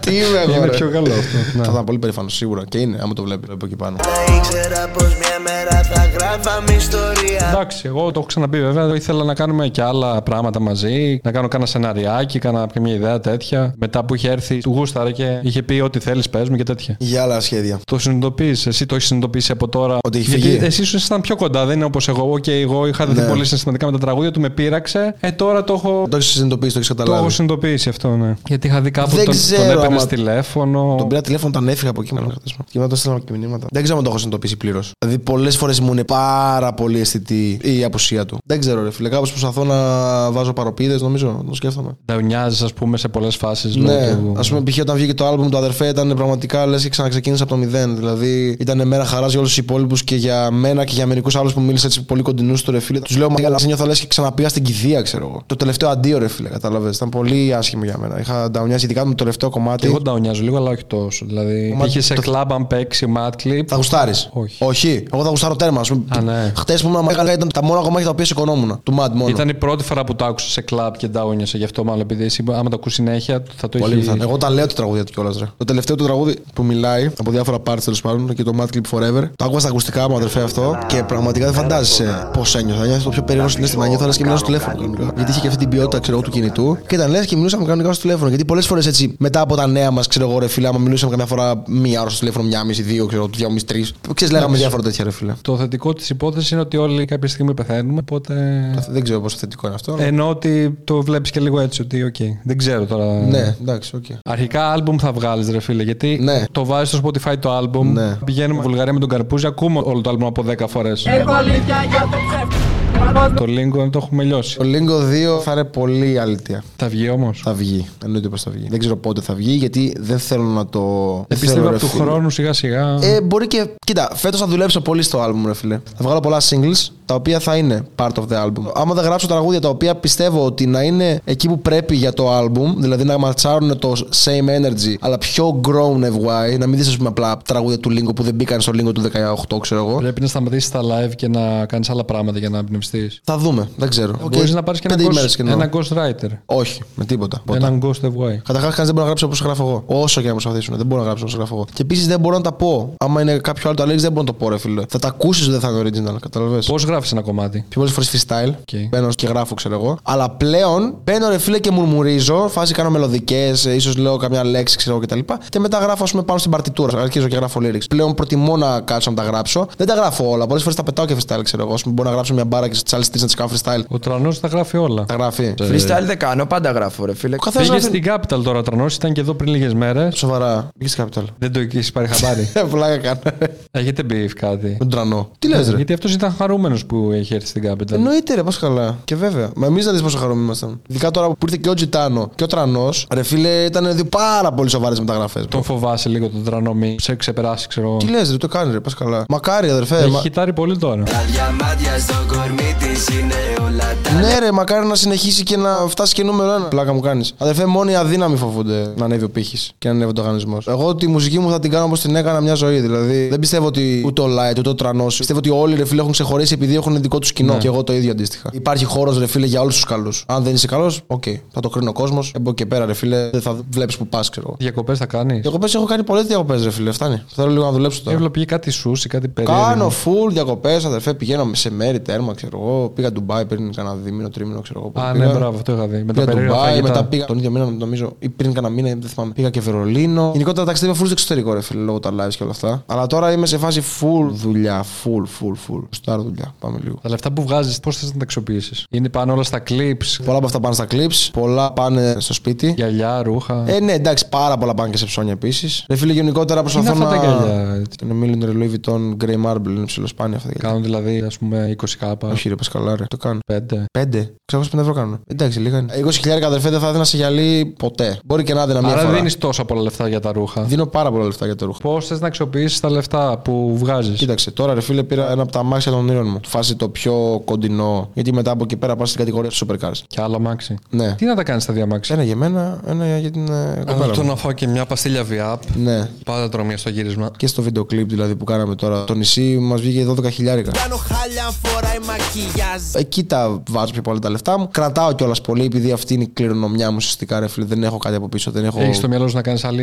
Τι είμαι εγώ. Είναι ρε. πιο καλό αυτό. Θα Ναι. ήταν πολύ περήφανο σίγουρα και είναι, άμα το βλέπεις από εκεί πάνω. Θα ήξερα πως μια μέρα θα γράφαμε ιστορία Εντάξει, εγώ το έχω ξαναπεί βέβαια. Ήθελα να κάνουμε και άλλα πράγματα μαζί. Να κάνω κάνα σεναριάκι, κάνα και μια ιδέα τέτοια. Μετά που είχε έρθει, του γούσταρε και είχε πει ό,τι θέλεις, πες μου και τέτοια. Για άλλα σχέδια. Το συνειδητοποιεί, εσύ το έχεις συνειδητοποιήσει από τώρα. Ότι έχει Γιατί φύγει. εσύ σου ήσασταν πιο κοντά, δεν είναι όπως εγώ. Οκ, εγώ είχα δει Ναι. πολύ συναισθηματικά με τα τραγούδια του, με πείραξε. Ε, τώρα το έχω. Το έχεις συνειδητοποιήσει, το έχεις Το καταλάβει. έχω συνειδητοποιήσει αυτό, ναι. Γιατί είχα δει κάπου Δεν τον, ξέρω τον έπαιρνες άμα- τηλέφωνο. Τον πήρα τηλέφωνο όταν έφυγα από εκεί με ένα χτίσμα. Και μετά το έστειλα και μηνύματα. Δεν ξέρω αν το έχω συνειδητοποιήσει πλήρως. Δηλαδή, πολλές φορές μου είναι πάρα πολύ αισθητή η απουσία του. Δεν ξέρω, ρε φίλε. Κάπως προσπαθώ να βάζω παροπίδες, νομίζω. Το σκέφτομαι. Νταουνιάζεις, ας πούμε, σε πολλές φάσεις. Ναι, ας πούμε, π.χ. όταν βγήκε το album του αδερφέ ήταν πραγματικά λες και ξαναξεκίνησε από το μηδέν. Δηλαδή ήταν μέρα χαράς για όλους τους υπόλοιπους και για μένα και για μερικούς άλλους που μίλησα έτσι πολύ κοντινούς του ρε φίλε. Τους λέω Μα νιώθω λες και ξαναπήγα στην κηδεία, ξέρω εγώ. Το τελευταίο αντίο, ρε φίλε, κατάλαβες. Ήταν πολύ άσχημο για μένα. Είχα νταουνιάσει νταουνιάζει, ειδικά με το τελευταίο κομμάτι. Και εγώ νταουνιάζω λίγο, αλλά όχι τόσο. Δηλαδή, Μα είχε σε το- κλαμπ αν παίξει mat clip. Θα γουστάρεις. Όχι. Όχι. Εγώ θα γουστάρω τέρμα. Α, ναι. Χτες που ήμουν μεγάλα ήταν τα μόνα κομμάτια τα οποία σηκωνόμουν. Του Mad μόνο. Ήταν η πρώτη φορά που το άκουσα σε κλαμπ και νταούνιασε. Γι' αυτό μάλλον επειδή εσύ, άμα το ακούς συνέχεια, θα το Πολύ έχει. πιθανό. Εγώ τα λέω το τραγούδια του κιόλα. Το τελευταίο του τραγούδι που μιλάει από διάφορα parts τέλος πάντων και το Mad Clip Forever. Το άκουγα στα ακουστικά μου, αδερφέ αυτό και πραγματικά δεν φαντάζεσαι πώς ένιωθα. Νιώθω το πιο περίεργο συνέστημα. Νιώθω λες και μιλάω στο τηλέφωνο. κανονικά. Γιατί είχε και αυτή την ποιότητα ξέρω, εγώ, του κινητού και ήταν λες και μιλούσαμε κανονικά στο τηλέφωνο. Γιατί πολλές φορές έτσι μετά από τα νέα μας, ξέρω εγώ, ρε φίλε, άμα μιλούσαμε καμιά φορά μία ώρα στο τηλέφωνο, μία μισή, δύο, ξέρω, δύο μισή, τρεις. Ξέρεις, λέγαμε διάφορα τέτοια, ρε φίλε. Το θετικό της υπόθεσης είναι ότι όλοι κάποια στιγμή πεθαίνουμε. Οπότε. Δεν ξέρω πόσο θετικό είναι αυτό. αλλά- Ενώ ότι το βλέπεις και λίγο έτσι, ότι οκ. Δεν ξέρω τώρα. Ναι, εντάξει, οκ. Αρχικά άλμπουμ θα βγάλεις, ρε φίλε. Γιατί Ναι. το βάζεις στο Spotify το άλμπουμ. Ναι. Πηγαίνουμε Βουλγαρία με τον Καρπούζη, ακούμε όλο το άλμπουμ από 10 φορές. Το Lingo το έχουμε λιώσει. Το Lingo 2 θα είναι πολύ αλήθεια. Θα βγει όμως. Θα βγει. Εννοείται πως θα βγει. Δεν ξέρω πότε θα βγει γιατί δεν θέλω να το. δεν Πιστεύω θέλω, από ρε του φίλε. χρόνου σιγά σιγά. Ε, μπορεί και. Κοίτα, φέτος θα δουλέψω πολύ στο album, ρε φίλε. Θα βγάλω πολλά singles τα οποία θα είναι part of the album. Άμα δεν γράψω τραγούδια τα οποία πιστεύω ότι να είναι εκεί που πρέπει για το album, δηλαδή να ματσάρουν το same energy, αλλά πιο grown FY, να μην δεις, ας πούμε, απλά τραγούδια του Lingo που δεν μπήκαν στο Lingo του 18, ξέρω εγώ. Πρέπει να σταματήσεις τα live και να κάνεις άλλα πράγματα για να εμπνευστείς. Θα δούμε, δεν ξέρω. Μπορείς να πάρεις και ένα, Πέντε ghost, ημέρες και εννοώ. ένα ghostwriter. Όχι, με τίποτα. Ποτέ. Έναν ghost FY. Καταρχάς, κανείς δεν μπορεί να γράψει όπως γράφω εγώ. Όσο και να προσπαθήσουν. Δεν μπορώ να γράψω όπως γράφω εγώ. Και επίσης δεν μπορώ να τα πω. Άμα είναι κάποιου άλλου οι λέξεις, δεν μπορώ να το πω, ρε φίλε. Θα τα ακούσεις, δεν θα είναι original. Κατάλαβες. Πώς γράφεις ένα κομμάτι. Πιο πολλές φορές freestyle. Ok. Μπαίνω και γράφω, ξέρω εγώ. Αλλά πλέον μπαίνω, ρε φίλε, και μουρμουρίζω. Φάση κάνω μελωδικές, ίσως λέω καμιά λέξη, ξέρω εγώ κτλ. Και μετά γράφω, ας πούμε, πάνω στην παρτιτούρα. Αρχίζω και γράφω lyrics. Πλέον προτιμώ να κάτσω να τα γράψω. Δεν τα γράφω όλα. Πολλές φορές τα πετάω και freestyle, ξέρω εγώ. Ας πούμε, μπορώ να γράψω μια μπάρα και στις άλλες τρεις να τις κάνω freestyle. Ο Τρανός τα γράφει όλα. Τα γράφει. Freestyle δεν κάνω, πάντα γράφω, ρε φίλε. Ο καθένας Πήγες γράφει. στην Capital τώρα ο Τρανός, ήταν και εδώ πριν λίγες μέρες. Σοβαρά. Πήγε Capital. Δεν το έχεις πάρει χαμπάρι. [LAUGHS] Πλάκα κάνω. Έχετε beef κάτι. Με τον τρανό. Τι λες, ρε; Γιατί αυτός ήταν χαρούμενος που έχει έρθει στην Capital. Εννοείται, ρε, πώ καλά. Και βέβαια. Μα εμείς να δεις πόσο χαρούμενοι ήμασταν. Ειδικά τώρα που ήρθε και ο Τζιτάνο και ο Τρανός. Ρε φίλε, ήταν δύο πάρα πολύ σοβαρές μεταγραφές. Τον φοβάσαι λίγο τον Τρανό, μη σε ξεπεράσει, ξέρω εγώ. Τι λες, ρε, το κάνεις, ρε, πας καλά. Μακάρι, αδερφέ. Έχει Μα... χιτάρει πολύ τώρα. Διαμάντια στο κορμί της είναι όλα τα Ναι, ρε, μακάρι να συνεχίσει και να φτάσει και νούμερο ένα. Πλάκα μου κάνεις. Αδερφέ, μόνο οι αδύναμοι φοβούνται να ανέβει ο πύχης και να ανέβει ο ανταγωνισμός. Εγώ τη μουσική μου θα την κάνω όπως την έκανα μια ζωή. Δηλαδή, δεν πιστεύω ότι ούτε ο Light ούτε ο Τρανός. Πιστεύω ότι όλοι ρε φίλε έχουν ξεχωρίσει επειδή έχουν δικό τους κοινό. Ναι. Και εγώ το ίδιο αντίστοιχα. Υπάρχει χώρος ρε φίλε για όλους τους καλούς. Αν δεν είσαι καλός, οκ, θα το κρίνει ο κόσμος. Από εκεί και πέρα, ρε φίλε, δεν θα βλέπεις που πας, ξέρω εγώ. Διακοπές θα κάνεις. Διακοπές έχω κάνει πολλές διακοπές, ρε φίλε. Φτάνει. Θέλω λίγο να δουλέψω τώρα. Έβλεπε κάτι σούσι, κάτι περίεργο. Κάνω full διακοπές, αδερφέ. Πηγαίνω σε μέρη τέρμα, ξέρω εγώ. Πήγα Ντουμπάι πριν κάνα δίμηνο, τρίμηνο, ξέρω εγώ. Α, Πήγα. ναι, μπράβο, αυτό είχα δει. Με τα Πήγα περίεργα Ντουμπάι, φαγητά. μετά πήγα τον ίδιο μήνα, νομίζω, ή πριν κάνα μήνα, δεν θυμάμαι. Πήγα και Βερολίνο. Γενικότερα ταξίδευα full στο εξωτερικό, ρε φίλε, λόγω τα lives και όλα αυτά. Αλλά τώρα είμαι σε φάση full δουλειά, full, full, full. Στάρ δουλειά, πάμε λίγο. Τα λεφτά που βγάζεις, πώς θες να τα αξιοποιήσεις; Είναι πάνω όλα στα clips, Πολλά από αυτά πάνε στα clips, πολλά πάνε στο σπίτι. γυαλιά, ρούχα. Ε, ναι, εντάξει, πάρα πολλά πάνε και σε ψώνια επίσης. Ρε φίλε, γενικότερα Τι είναι προσπαθώ αυτά να. τα γυαλιά. έτσι. Είναι Millionaire Louis Vuitton Grey Marble, είναι ψηλοσπάνια αυτά τα γυαλιά. Κάνουν δηλαδή, ας πούμε, 20 κάπα. Όχι, ρε, πασκαλά, ρε. Το κάνω. 5. Πέντε. 605 ευρώ κάνουν. Εντάξει, λίγα είναι. 20.000 αδερφέ δεν θα έδινα σε γυαλί ποτέ. Μπορεί και να έδινα μία Άρα φορά. δίνεις τόσα πολλά λεφτά για τα ρούχα. Δίνω πάρα πολλά λεφτά για το ρούχο. Πώς θες να αξιοποιήσεις τα λεφτά που βγάζεις; Κοίταξε, τώρα ρε φίλε πήρα ένα από τα αμάξια των όνειρων μου. Φάση το πιο κοντινό. Γιατί μετά από εκεί πέρα πας στην κατηγορία του supercars. Και άλλο αμάξι. Ναι. Τι να τα κάνεις τα διαμάξι. Ένα για μένα, ένα για την ε, κοπέλα Αυτό μου. να φάω και μια παστίλια βιάπ. Ναι. Πάντα τρώω μία στο γύρισμα. Και στο βίντεο κλιπ δηλαδή που κάναμε τώρα. Το νησί μας βγήκε 12 χιλιάρικα. Κάνω χάλια αν φοράει μακιγιάζ Εκεί τα βάζω πιο πολύ τα λεφτά μου. Κρατάω κιόλας πολύ επειδή αυτή είναι η κληρονομιά μου ουσιαστικά, ρε φίλε. Δεν έχω κάτι από πίσω. Δεν έχω. Έχεις στο μυαλό σου να κάνεις άλλη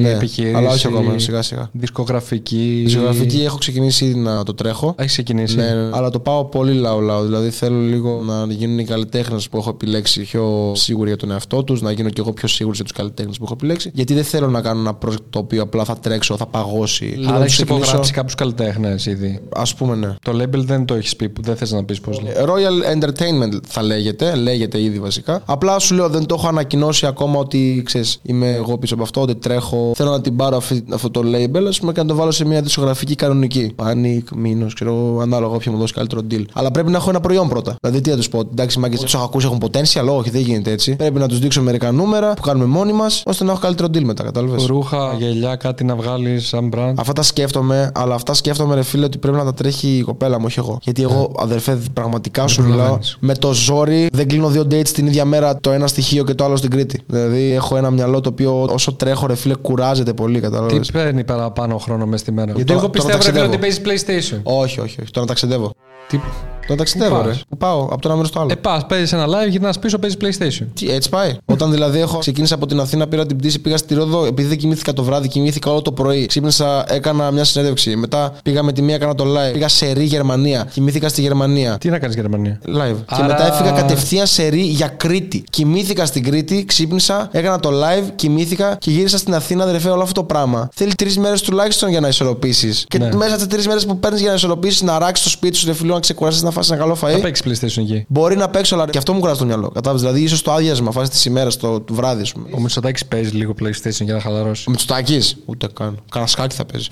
Ναι, επιχείρηση. αλλά όχι ακόμα, σιγά σιγά. Δισκογραφική. Η ζωγραφική έχω ξεκινήσει ήδη να το τρέχω. Έχεις ξεκινήσει. Ναι, ναι, αλλά το πάω πολύ λαό-λαό. Δηλαδή θέλω λίγο να γίνουν οι καλλιτέχνες που έχω επιλέξει πιο σίγουροι για τον εαυτό τους, να γίνω κι εγώ πιο σίγουρος για τους καλλιτέχνες που έχω επιλέξει. Γιατί δεν θέλω να κάνω ένα project το οποίο απλά θα τρέξω, θα παγώσει. Λίγο Άρα να έχεις ξεκινήσω- υπογράψει κάποιους καλλιτέχνες ήδη. Α πούμε, ναι. Το label δεν το έχεις πει, που δεν θες να πεις πώς λέει. Royal Entertainment θα λέγεται, λέγεται ήδη βασικά. Απλά σου λέω δεν το έχω ανακοινώσει ακόμα ότι ξέρεις, είμαι εγώ πίσω από αυτό, ότι τρέχω. Θέλω να την πάρω αυτή, αυτό το label, ας πούμε, και να το βάλω σε μια δισκογραφική κανονική. Panic, Μήνο, ξέρω, ανάλογα όποια μου δώσει δώσει καλύτερο deal. Αλλά πρέπει να έχω ένα προϊόν πρώτα. Δηλαδή τι να τους πω, εντάξει, μάγκε τους έχω ακούσει έχουν potential, όχι, δεν γίνεται έτσι. Πρέπει να τους δείξω μερικά νούμερα που κάνουμε μόνοι μας, ώστε να έχω καλύτερο deal μετά, κατάλαβες; Ρούχα, γελιά, κάτι να βγάλεις σαν brand. Αυτά τα σκέφτομαι, αλλά αυτά σκέφτομαι, ρε φίλε, ότι πρέπει να τα τρέχει η κοπέλα μου, όχι εγώ. Γιατί εγώ, αδερφέ, πραγματικά σου μιλάω προλαβαίνεις. με το ζόρι δεν κλείνω δύο dates την ίδια μέρα το ένα στοιχείο και το άλλο στην Κρήτη. Δηλαδή έχω ένα μυαλό το οποίο όσο τρέχω, ρε φίλε, κουράζεται πολύ, κατάλαβες; Τι παίρνει παραπάνω χρόνο μες στη μέρα; Γιατί εγώ τώρα- πιστεύω τώρα ρε φίλε, ότι ταξιδεύω. παίζει PlayStation. Όχι, όχι, όχι. Τώρα ταξιδεύω. Τι... Τώρα ταξιδεύω, Πού ρε. πας; Πού πάω, από το ένα μέρος στο άλλο. Ε, πας, παίζεις ένα live, γυρνάς πίσω, παίζεις PlayStation. Τι, έτσι πάει. Όταν δηλαδή έχω ξεκίνησα από την Αθήνα, πήρα την πτήση, πήγα στη Ρόδο, επειδή δεν κοιμήθηκα το βράδυ, κοιμήθηκα όλο το πρωί. Ξύπνησα, έκανα μια συνέντευξη. Μετά πήγα με τη μία, έκανα το live. Πήγα σε ρί Γερμανία. Κοιμήθηκα στη Γερμανία. Τι να κάνεις Γερμανία; Live. Και Άρα- μετά έφυγα κατευθείαν σε ρί για Κρήτη. Κοιμήθηκα στην Κρήτη, ξύπνησα, έκανα το live, κοιμήθηκα και γύρισα στην Αθήνα, αδερφέ, όλο αυτό το πράγμα. Θέλει τρεις μέρες τουλάχιστον για να ισορροπήσεις. Και Ναι. μέσα σε τρεις μέρες που παίρνεις για να ισορροπήσεις, να ράξεις το σπίτι σου, ρε φίλο, να ξεκουράσει, να φάσει ένα καλό Θα φαΐ. παίξεις PlayStation εκεί. Μπορεί να παίξω, αλλά και αυτό μου κουράζει το μυαλό. Κατάλαβες. Δηλαδή, ίσως το άδειασμα, φάση της ημέρας, το του βράδυ, ας πούμε. Ο Μητσοτάκης παίζει λίγο PlayStation για να χαλαρώσει. Ο Μητσοτάκης; Ούτε καν. Κάνα σκάκι θα παίζει.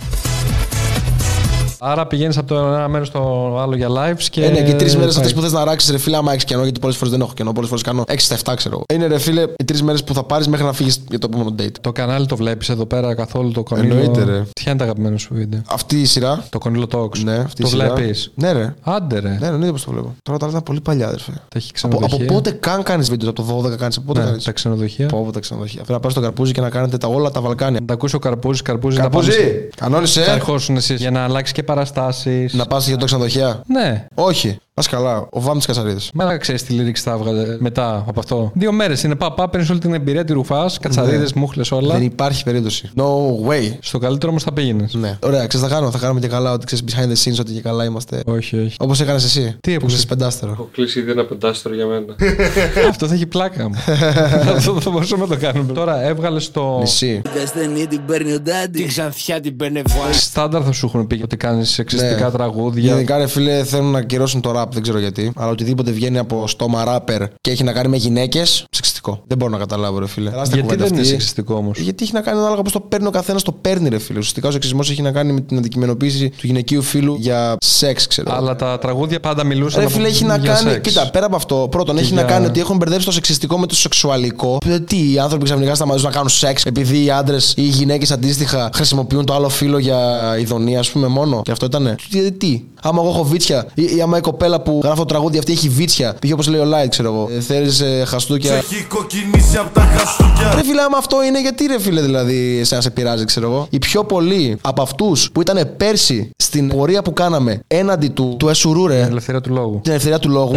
Άρα πηγαίνεις από το ένα μέρος στο άλλο για lives και. Ε, ναι, και οι τρεις μέρες πάει. αυτές που θες να ράξεις, ρε φίλε, άμα έχεις κενό, γιατί πολλές φορές δεν έχω κενό, πολλές φορές κάνω 6 στα 7, ξέρω εγώ. Είναι ρε φίλε, οι τρεις μέρες που θα πάρεις μέχρι να φύγεις για το επόμενο date. Το κανάλι το βλέπεις εδώ πέρα καθόλου το κονίλο. Εννοείται, ρε. Ποια είναι τα αγαπημένα σου βίντεο; Αυτή η σειρά. Το κονίλο Talks. Ναι, αυτή το η σειρά. βλέπεις; Ναι, ρε. Άντε ρε. Ναι, εννοείται πω το βλέπω. Τώρα τα άλλα ήταν πολύ παλιά, αδερφέ. Τα έχει Από, από ξενοδοχεία. πότε καν κάνεις βίντεο, από το 12 κάνεις. Από πότε Ναι, κάνεις; τα ξενοδοχεία. Από τα ξενοδοχεία. Πρέπει να πάρεις στο καρπούζι και να κάνετε τα όλα τα Βαλκάνια. Να τα ακούσει ο Καρπούζη, Καρπούζη. να Καρπούζι! πάμε σε- Θα Κανόνισε! ερχόσουν εσείς για να αλλάξει και παραστάσεις. Να πας για το ξενοδοχεία; Ναι. Όχι. Πας καλά. Ο Βάμ της Κασαρίδη. Μέρα ξέρει τι λήριξη θα έβγαλε μετά από αυτό; Δύο μέρες είναι πά, πά παίρνεις όλη την εμπειρία, τη ρουφάς, κατσαρίδες, Ναι. μούχλες όλα. Δεν υπάρχει περίπτωση. No way. Στο καλύτερο όμως θα πήγαινες. Ναι. Ωραία, ξέρεις, θα κάνουμε, θα κάνουμε και καλά ότι ξέρεις behind the scenes ότι και καλά είμαστε. Όχι, όχι. Όπως έκανες εσύ. Τι που έπαιξε; είσαι πεντάστερο. κλείσει ήδη ένα πεντάστερο για μένα. [LAUGHS] Αυτό θα έχει πλάκα μου. [LAUGHS] Αυτό θα μπορούσαμε να το κάνουμε. Τώρα έβγαλε το. Νησί. Καστανή την παίρνει ο Ντάντι. Την ξανθιά την μπενεβουά. Στάνταρ θα σου έχουν πει ότι κάνεις εξαιρετικά Ναι. τραγούδια. Γενικά, ρε φίλε, θέλουν να ακυρώσουν το ραπ, δεν ξέρω γιατί. Αλλά οτιδήποτε βγαίνει από στόμα ράπερ και έχει να κάνει με γυναίκες, σεξιστικό. Δεν μπορώ να καταλάβω, ρε φίλε. Τεράστια Γιατί κουβέντα δεν είναι αυτή. σεξιστικό όμως; Γιατί έχει να κάνει ανάλογα πώς το παίρνει ο καθένας, το παίρνει, ρε φίλε. Ουσιαστικά ο σεξισμός έχει να κάνει με την αντικειμενοποίηση του γυναικείου φίλου για σεξ, ξέρω. εγώ. Αλλά τα τραγούδια πάντα μιλούσαν. Ρε από- φίλε, έχει να για κάνει. σεξ. Κοίτα, πέρα από αυτό, πρώτον, Και έχει να για- κάνει ότι έχουν μπερδέψει το σεξιστικό με το σεξουαλικό. Ε, Τι, οι άνθρωποι ξαφνικά σταματήσουν να κάνουν σεξ επειδή οι άντρες ή οι γυναίκες αντίστοιχα χρησιμοποιούν το άλλο φύλλο για ειδονία, ας πούμε, μόνο. Και αυτό ήτανε. Τι, τι. Άμα εγώ έχω βίτσια, ή, ή άμα η κοπέλα που γράφω το τραγούδι αυτή έχει βίτσια, πήγε όπως λέει ο Light, ξέρω εγώ. Ε, Θέλεις ε, χαστούκια. Έχει κοκκινήσει από τα χαστούκια. Ρε φίλε, άμα αυτό είναι, γιατί ρε φίλε, δηλαδή, εσένα σε πειράζει, ξέρω εγώ. Οι πιο πολλοί από αυτούς που ήταν πέρσι στην πορεία που κάναμε έναντι του, του Εσουρού, ρε, Ελευθερία του λόγου. την ελευθερία του λόγου.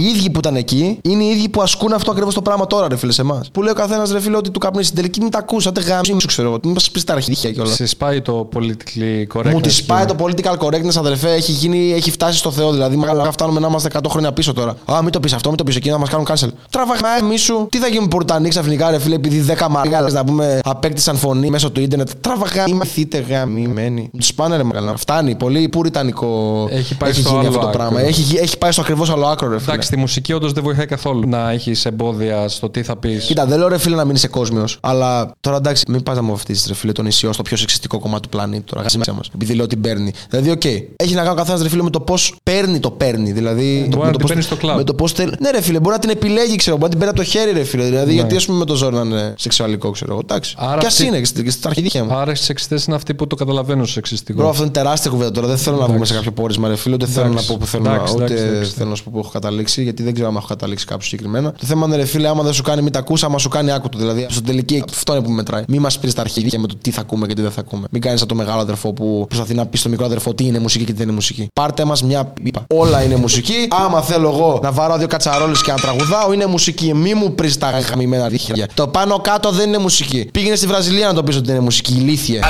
Οι ίδιοι που ήταν εκεί είναι οι ίδιοι που ασκούν αυτό ακριβώς το πράγμα τώρα, ρε φίλε, σε εμάς. Που λέει ο καθένας, ρε φίλε, ότι του καπνίσει στην τελική μην τα ακούσατε γάμιση, σου ξέρω εγώ. Μην μας πεις τα αρχίδια κιόλας. Σε σπάει το politically correct. Μου τη σπάει το political correctness, αδερφέ. Έχει, γίνει, έχει φτάσει στο Θεό. Δηλαδή, μάλλον φτάνουμε να είμαστε 100 χρόνια πίσω τώρα. Α, μην το πεις αυτό, μην το πεις εκείνο, να μας κάνουν cancel. Τραβαχά, μη σου. Τι θα γίνουν Πουρτανοί ξαφνικά, ρε φίλε, επειδή 10 μαγκάλε να πούμε απέκτησαν φωνή μέσω του ίντερνετ. Τραβαχά, μη μαθείτε γαμημένοι. Τους πάνε, ρε μαγκαλά. Φτάνει. Πολύ πουριτανικό Έχει πάει στο γίνει άλλο αυτό το άκρο. πράγμα. Έχει, έχει πάει στο ακριβώς άλλο άκρο, ρε φίλε. Εντάξει, τη μουσική όντως δεν βοηθάει καθόλου να έχεις εμπόδια στο τι θα πεις. Κοίτα, δεν λέω ρε φίλε να μην είσαι κόσμιο. Αλλά τώρα εντάξει, μην πας να μου βαφτίσεις ρε φίλε το νησί ω το πιο σεξιστικό κομμάτι του πλανήτη. Τώρα γasi μέσα μας. Επειδή λέω ότι παίρνει. Δηλαδή, οκ. Έχει να κάνει ο καθένας ρε φίλε με το πώς παίρνει το παίρνει. Δηλαδή. Μπορεί με να το την πώς- παίρνεις στο κλαμπ. Με το πώς θέλει. Ναι, ρε φίλε, μπορεί να την επιλέγει, ξέρω. Μπορεί να την παίρνει από το χέρι, ρε φίλε. Δηλαδή, γιατί ας πούμε με το ζόρι να είναι σεξουαλικό, ξέρω εγώ. Εντάξει. Άρα Κι ας αυτή- είναι και στην- και στην αρχιδίχια μου. Άρα οι σεξιστές είναι αυτοί που το καταλαβαίνουν στο σεξιστικό. Μπρο, αυτό είναι τεράστια κουβέντα τώρα. Δεν θέλω να βγούμε σε κάποιο πόρισμα, ρε φίλε. Ούτε θέλω να Εντάξει, πω που θέλω να. εντάξει, Ούτε εντάξει, εντάξει. θέλω να σου πω που έχω καταλήξει, γιατί δεν ξέρω αν έχω καταλήξει κάποιο συγκεκριμένα. Το θέμα είναι, ρε φίλε, άμα δεν σου κάνει, μην τα ακούσει, άμα σου κάνει άκου το. Δηλαδή, στο τελική, αυτό είναι που μετράει. Μην μα πει τα αρχίδια με το τι θα ακούμε και τι δεν θα ακούμε. Μην κάνει σαν το μεγάλο αδερφό που προσπαθεί να πει στο μικρό αδερφό τι είναι μουσική και τι δεν είναι μουσική. Πάρτε μα μια πίπα. Όλα είναι μουσική. Άμα θέλω εγώ να βαρώ δύο κατσαρόλε και να τραγουδάω, είναι μουσική. Μη μου πει τα χαμημένα δίχτυα. Το πάνω κάτω δεν είναι μουσική. Πήγαινε στη Βραζιλία να το πει ότι είναι μουσική. Ηλίθιε.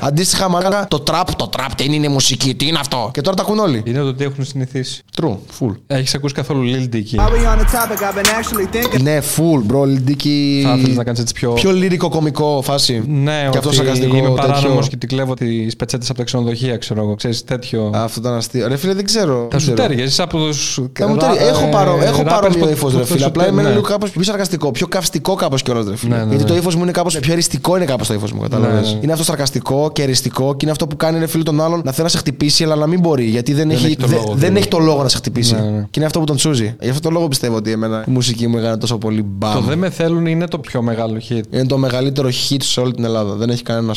Αντίστοιχα, μάλλον το τραπ, το τραπ δεν είναι μουσική. Τι είναι αυτό. Και τώρα τα ακούν όλοι. Είναι το ότι έχουν συνηθίσει. True, full. Έχεις ακούσει καθόλου Lil Dicky; While we on the topic, I've been actually thinking. Ναι, full, bro. Λιντίκι. Θα ήθελες να κάνεις έτσι πιο. Πιο λυρικό κομικό φάση. Ναι, και αυτό ότι σαρκαστικό. είμαι παράνομος τέτοιο. και την κλέβω τις πετσέτες από τα ξενοδοχεία, ξέρω εγώ. Ξέρεις τέτοιο. Αυτό ήταν αστείο. Ρε φίλε, δεν ξέρω. Θα δεν σου ξέρω. τέριαζε από τους. Θα μου τέριαζε. Έχω, παρό, έχω παρόμοιο ύφος, ρε φίλε. Απλά είμαι ναι. λίγο κάπως πιο σαρκαστικό, πιο καυστικό κάπως κιόλα, ρε φίλε. Ναι, ναι, Γιατί ναι. το ύφος μου είναι κάπως πιο αριστικό, είναι κάπως το ύφος μου, κατάλαβες. Ναι, ναι. Είναι αυτό σαρκαστικό, σεξιστικό και εριστικό και είναι αυτό που κάνει ρε φίλο τον άλλον να θέλει να σε χτυπήσει, αλλά να μην μπορεί. Γιατί δεν, έχει, έχει το δε- λόγο, δεν δηλαδή. έχει το λόγο να σε χτυπήσει. Ναι, ναι. Και είναι αυτό που τον τσούζει. Γι' αυτό το λόγο πιστεύω ότι εμένα η μουσική μου έκανε τόσο πολύ μπαμ. Το δεν με θέλουν είναι το πιο μεγάλο hit. Είναι το μεγαλύτερο hit σε όλη την Ελλάδα. Δεν έχει κανένα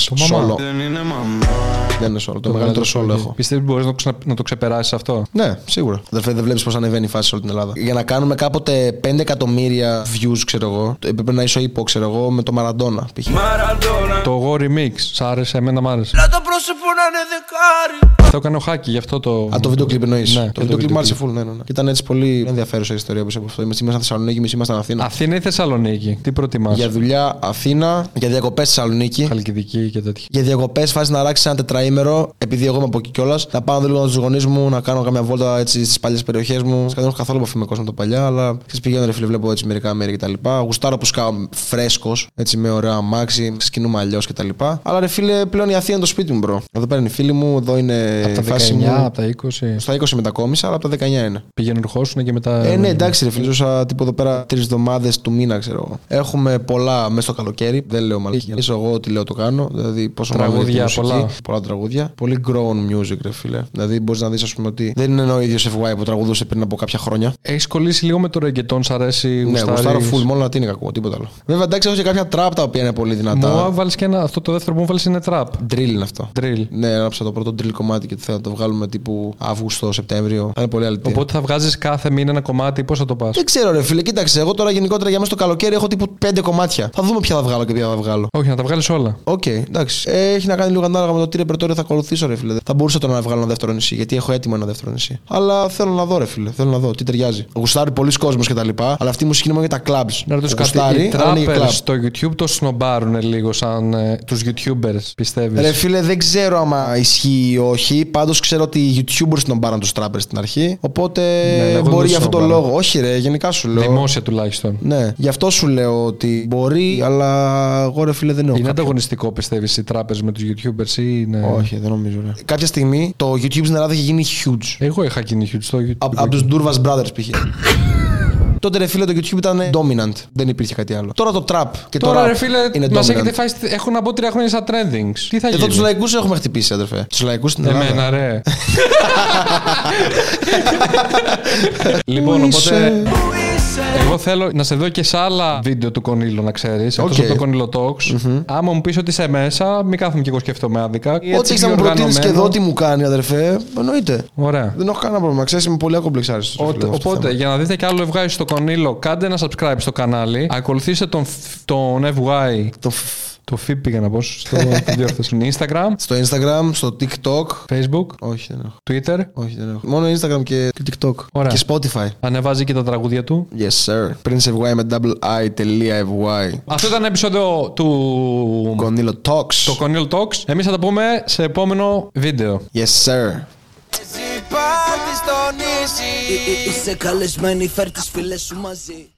μαμά. Solo. [LAUGHS] Δεν είναι solo. Το μεγαλύτερο solo έχω. Πιστεύεις μπορείς να, το ξενα- να το ξεπεράσεις αυτό; Ναι, σίγουρα. Αδερφέ, δεν βλέπεις πώς ανεβαίνει η φάση σε όλη την Ελλάδα. Για να κάνουμε κάποτε 5 εκατομμύρια views, ξέρω εγώ, έπρεπε να είσαι ο ύπο, ξέρω εγώ, με το Μαραντόνα. π.χ. Το εγώ remix. Σ' άρεσε, εμένα μ' άρεσε. Να το πρόσωπο να είναι δεκάρι. Το έκανε ο Χάκη, γι' αυτό το. Α, το βίντεο κλιπ εννοείς; Ναι, το βίντεο κλιπ μου άρεσε full, ναι, ναι, ναι. Και ήταν έτσι πολύ ενδιαφέρουσα η ιστορία που από αυτό. Εμείς ήμασταν Θεσσαλονίκη, εμείς ήμασταν Αθήνα. Αθήνα ή Θεσσαλονίκη; Τι προτιμάς; Για δουλειά Αθήνα, για διακοπές Θεσσαλονίκη. Χαλκιδική και τέτοια. Για διακοπές, φάση να αλλάξει ένα τετραήμερο, επειδή εγώ είμαι από εκεί κιόλας. Να πάω λίγο με τους γονείς μου, να κάνω καμιά βόλτα έτσι στις παλιές περιοχές μου. Δεν έχω καθόλου επαφή με κόσμο το παλιά, αλλά ξέρεις πηγαίνω ρε φίλε, βλέπω έτσι μερικά μέρη κτλ. Γουστάρω που σκάω φρέσκος, έτσι με ωραία αμάξι, ξεκινούμε αλλιώς κτλ. Αλλά ρε φίλε, πλέον η Αθήνα είναι το σπίτι μου, bro. Εδώ πέρα είναι οι φίλοι μου, εδώ είναι Από η τα φάση 19, μου. από τα 20. Στα 20 μετακόμισα, αλλά από τα 19 είναι. Πηγαίνουν ερχόσουν και μετά. Ε, ναι, εντάξει, ρε φίλε, ζούσα τύπου εδώ πέρα τρεις εβδομάδες του μήνα, ξέρω εγώ. Έχουμε πολλά μέσα στο καλοκαίρι. Δεν λέω μαλακία. Είσαι εγώ ό,τι λέω το κάνω. Δηλαδή, πόσο μάλλον Τραγούδια, για τη μουσική. πολλά. Πολλά τραγούδια. Πολύ grown music, ρε φίλε. Δηλαδή, μπορείς να δεις, ας πούμε, ότι δεν είναι ο ίδιος FY που τραγουδούσε πριν από κάποια χρόνια. Έχεις κολλήσει λίγο με το reggaeton, σ' αρέσει. Ναι, γουστάρεις; γουστάρω full, μόνο λατίνικα ακούω, τίποτα άλλο. Βέβαια, εντάξει, έχω και κάποια trap τα οποία είναι πολύ Μου δυνατά. βάλει και ένα. Αυτό το δεύτερο που μου βάλει είναι trap. Drill είναι αυτό. Drill. Ναι, έγραψα το πρώτο drill κομμάτι και θέλω να το βγάλουμε τύπου Αύγουστο, Σεπτέμβριο. Θα είναι πολύ αλήθεια. Οπότε θα βγάζεις κάθε μήνα ένα κομμάτι, πώς θα το πας; Δεν ξέρω, ρε φίλε, κοίταξε. Εγώ τώρα γενικότερα για μέσα στο καλοκαίρι έχω τύπου πέντε κομμάτια. Θα δούμε ποια θα βγάλω και ποια θα βγάλω. Όχι, να τα βγάλεις όλα. Οκ, εντάξει. Ε, έχει να κάνει λίγο ανάλογα με το τι ρεπερτόριο θα ακολουθήσω, ρε φίλε. Θα μπορούσα τώρα να βγάλω ένα δεύτερο νησί, γιατί έχω έτοιμο ένα δεύτερο νησί. Αλλά θέλω να δω, ρε φίλε. Θέλω να δω τι ταιριάζει. Γουστάρει πολλοί κόσμο κτλ. Αλλά αυτή η μουσική είναι μόνο για τα clubs. Να ρωτήσω κάτι. Γουστάρει, Οι αλλά είναι για trappers club. στο YouTube το σνομπάρουν λίγο σαν ε, τους YouTubers, πιστεύεις; Ρε φίλε, δεν ξέρω άμα ισχύει ή όχι. Πάντως ξέρω ότι οι YouTubers τον πάραν τους trappers στην αρχή. Οπότε Ναι, εγώ δεν μπορεί το για αυτό το σνομπάρω. λόγο. Όχι, ρε, γενικά σου λέω. Δημόσια τουλάχιστον. Ναι, γι' αυτό σου λέω ότι μπορεί, αλλά εγώ ρε φίλε δεν έχω. Είναι κάποιο- ανταγωνιστικό, πιστεύεις, οι trappers με τους YouTubers ή είναι. Όχι, δεν νομίζω. Ρε. Κάποια στιγμή το YouTube στην Ελλάδα έχει γίνει huge. Εγώ είχα γίνει huge στο YouTube. Από τους Ντούρβα Brothers π.χ. Τότε ρε φίλε το YouTube ήταν dominant. Δεν υπήρχε κάτι άλλο. Τώρα το trap και το Τώρα rap ρε φίλε, είναι μας dominant. έχετε φάει. Έχουν από τρία χρόνια στα trendings. Τι θα Εδώ γίνει; τους λαϊκούς έχουμε χτυπήσει, αδερφέ. Τους λαϊκούς στην Ελλάδα. Εμένα, ρε. [LAUGHS] λοιπόν, Πού οπότε. Είσαι; Εγώ θέλω να σε δω και σε άλλα βίντεο του Κονίλο, να ξέρεις. Εκτός Οκ. από το Κονίλο Talks. Άμα μου πεις ότι είσαι μέσα, μην κάθομαι και εγώ σκέφτομαι άδικα. Ό,τι έχεις να μου προτείνεις και εδώ τι μου κάνει, αδερφέ. Εννοείται. Ωραία. Δεν έχω κανένα πρόβλημα. Ξέρεις, είμαι πολύ ακομπλεξάριστος. Ότε- Οπότε, για να δείτε και άλλο ευγάι στο Κονίλο, κάντε ένα subscribe στο κανάλι. Ακολουθήστε τον, Φ- τον FY. Το Το FIP πήγα να πω στο [LAUGHS] διόρθωσης. Instagram, Στο Instagram, στο TikTok. Facebook, Όχι, δεν έχω. Twitter; Όχι, δεν έχω. Μόνο Instagram και και TikTok. Ωραία. Και Spotify. Ανεβάζει και τα τραγούδια του; Yes, sir. Prince FY με double I.fy. Αυτό ήταν ένα επεισόδιο του Κονίλο Talks. το Cornel Talks. Εμείς θα τα πούμε σε επόμενο βίντεο. Yes, sir. Πάρτι στο νησί Είσαι καλεσμένη, φέρ τις φίλες σου μαζί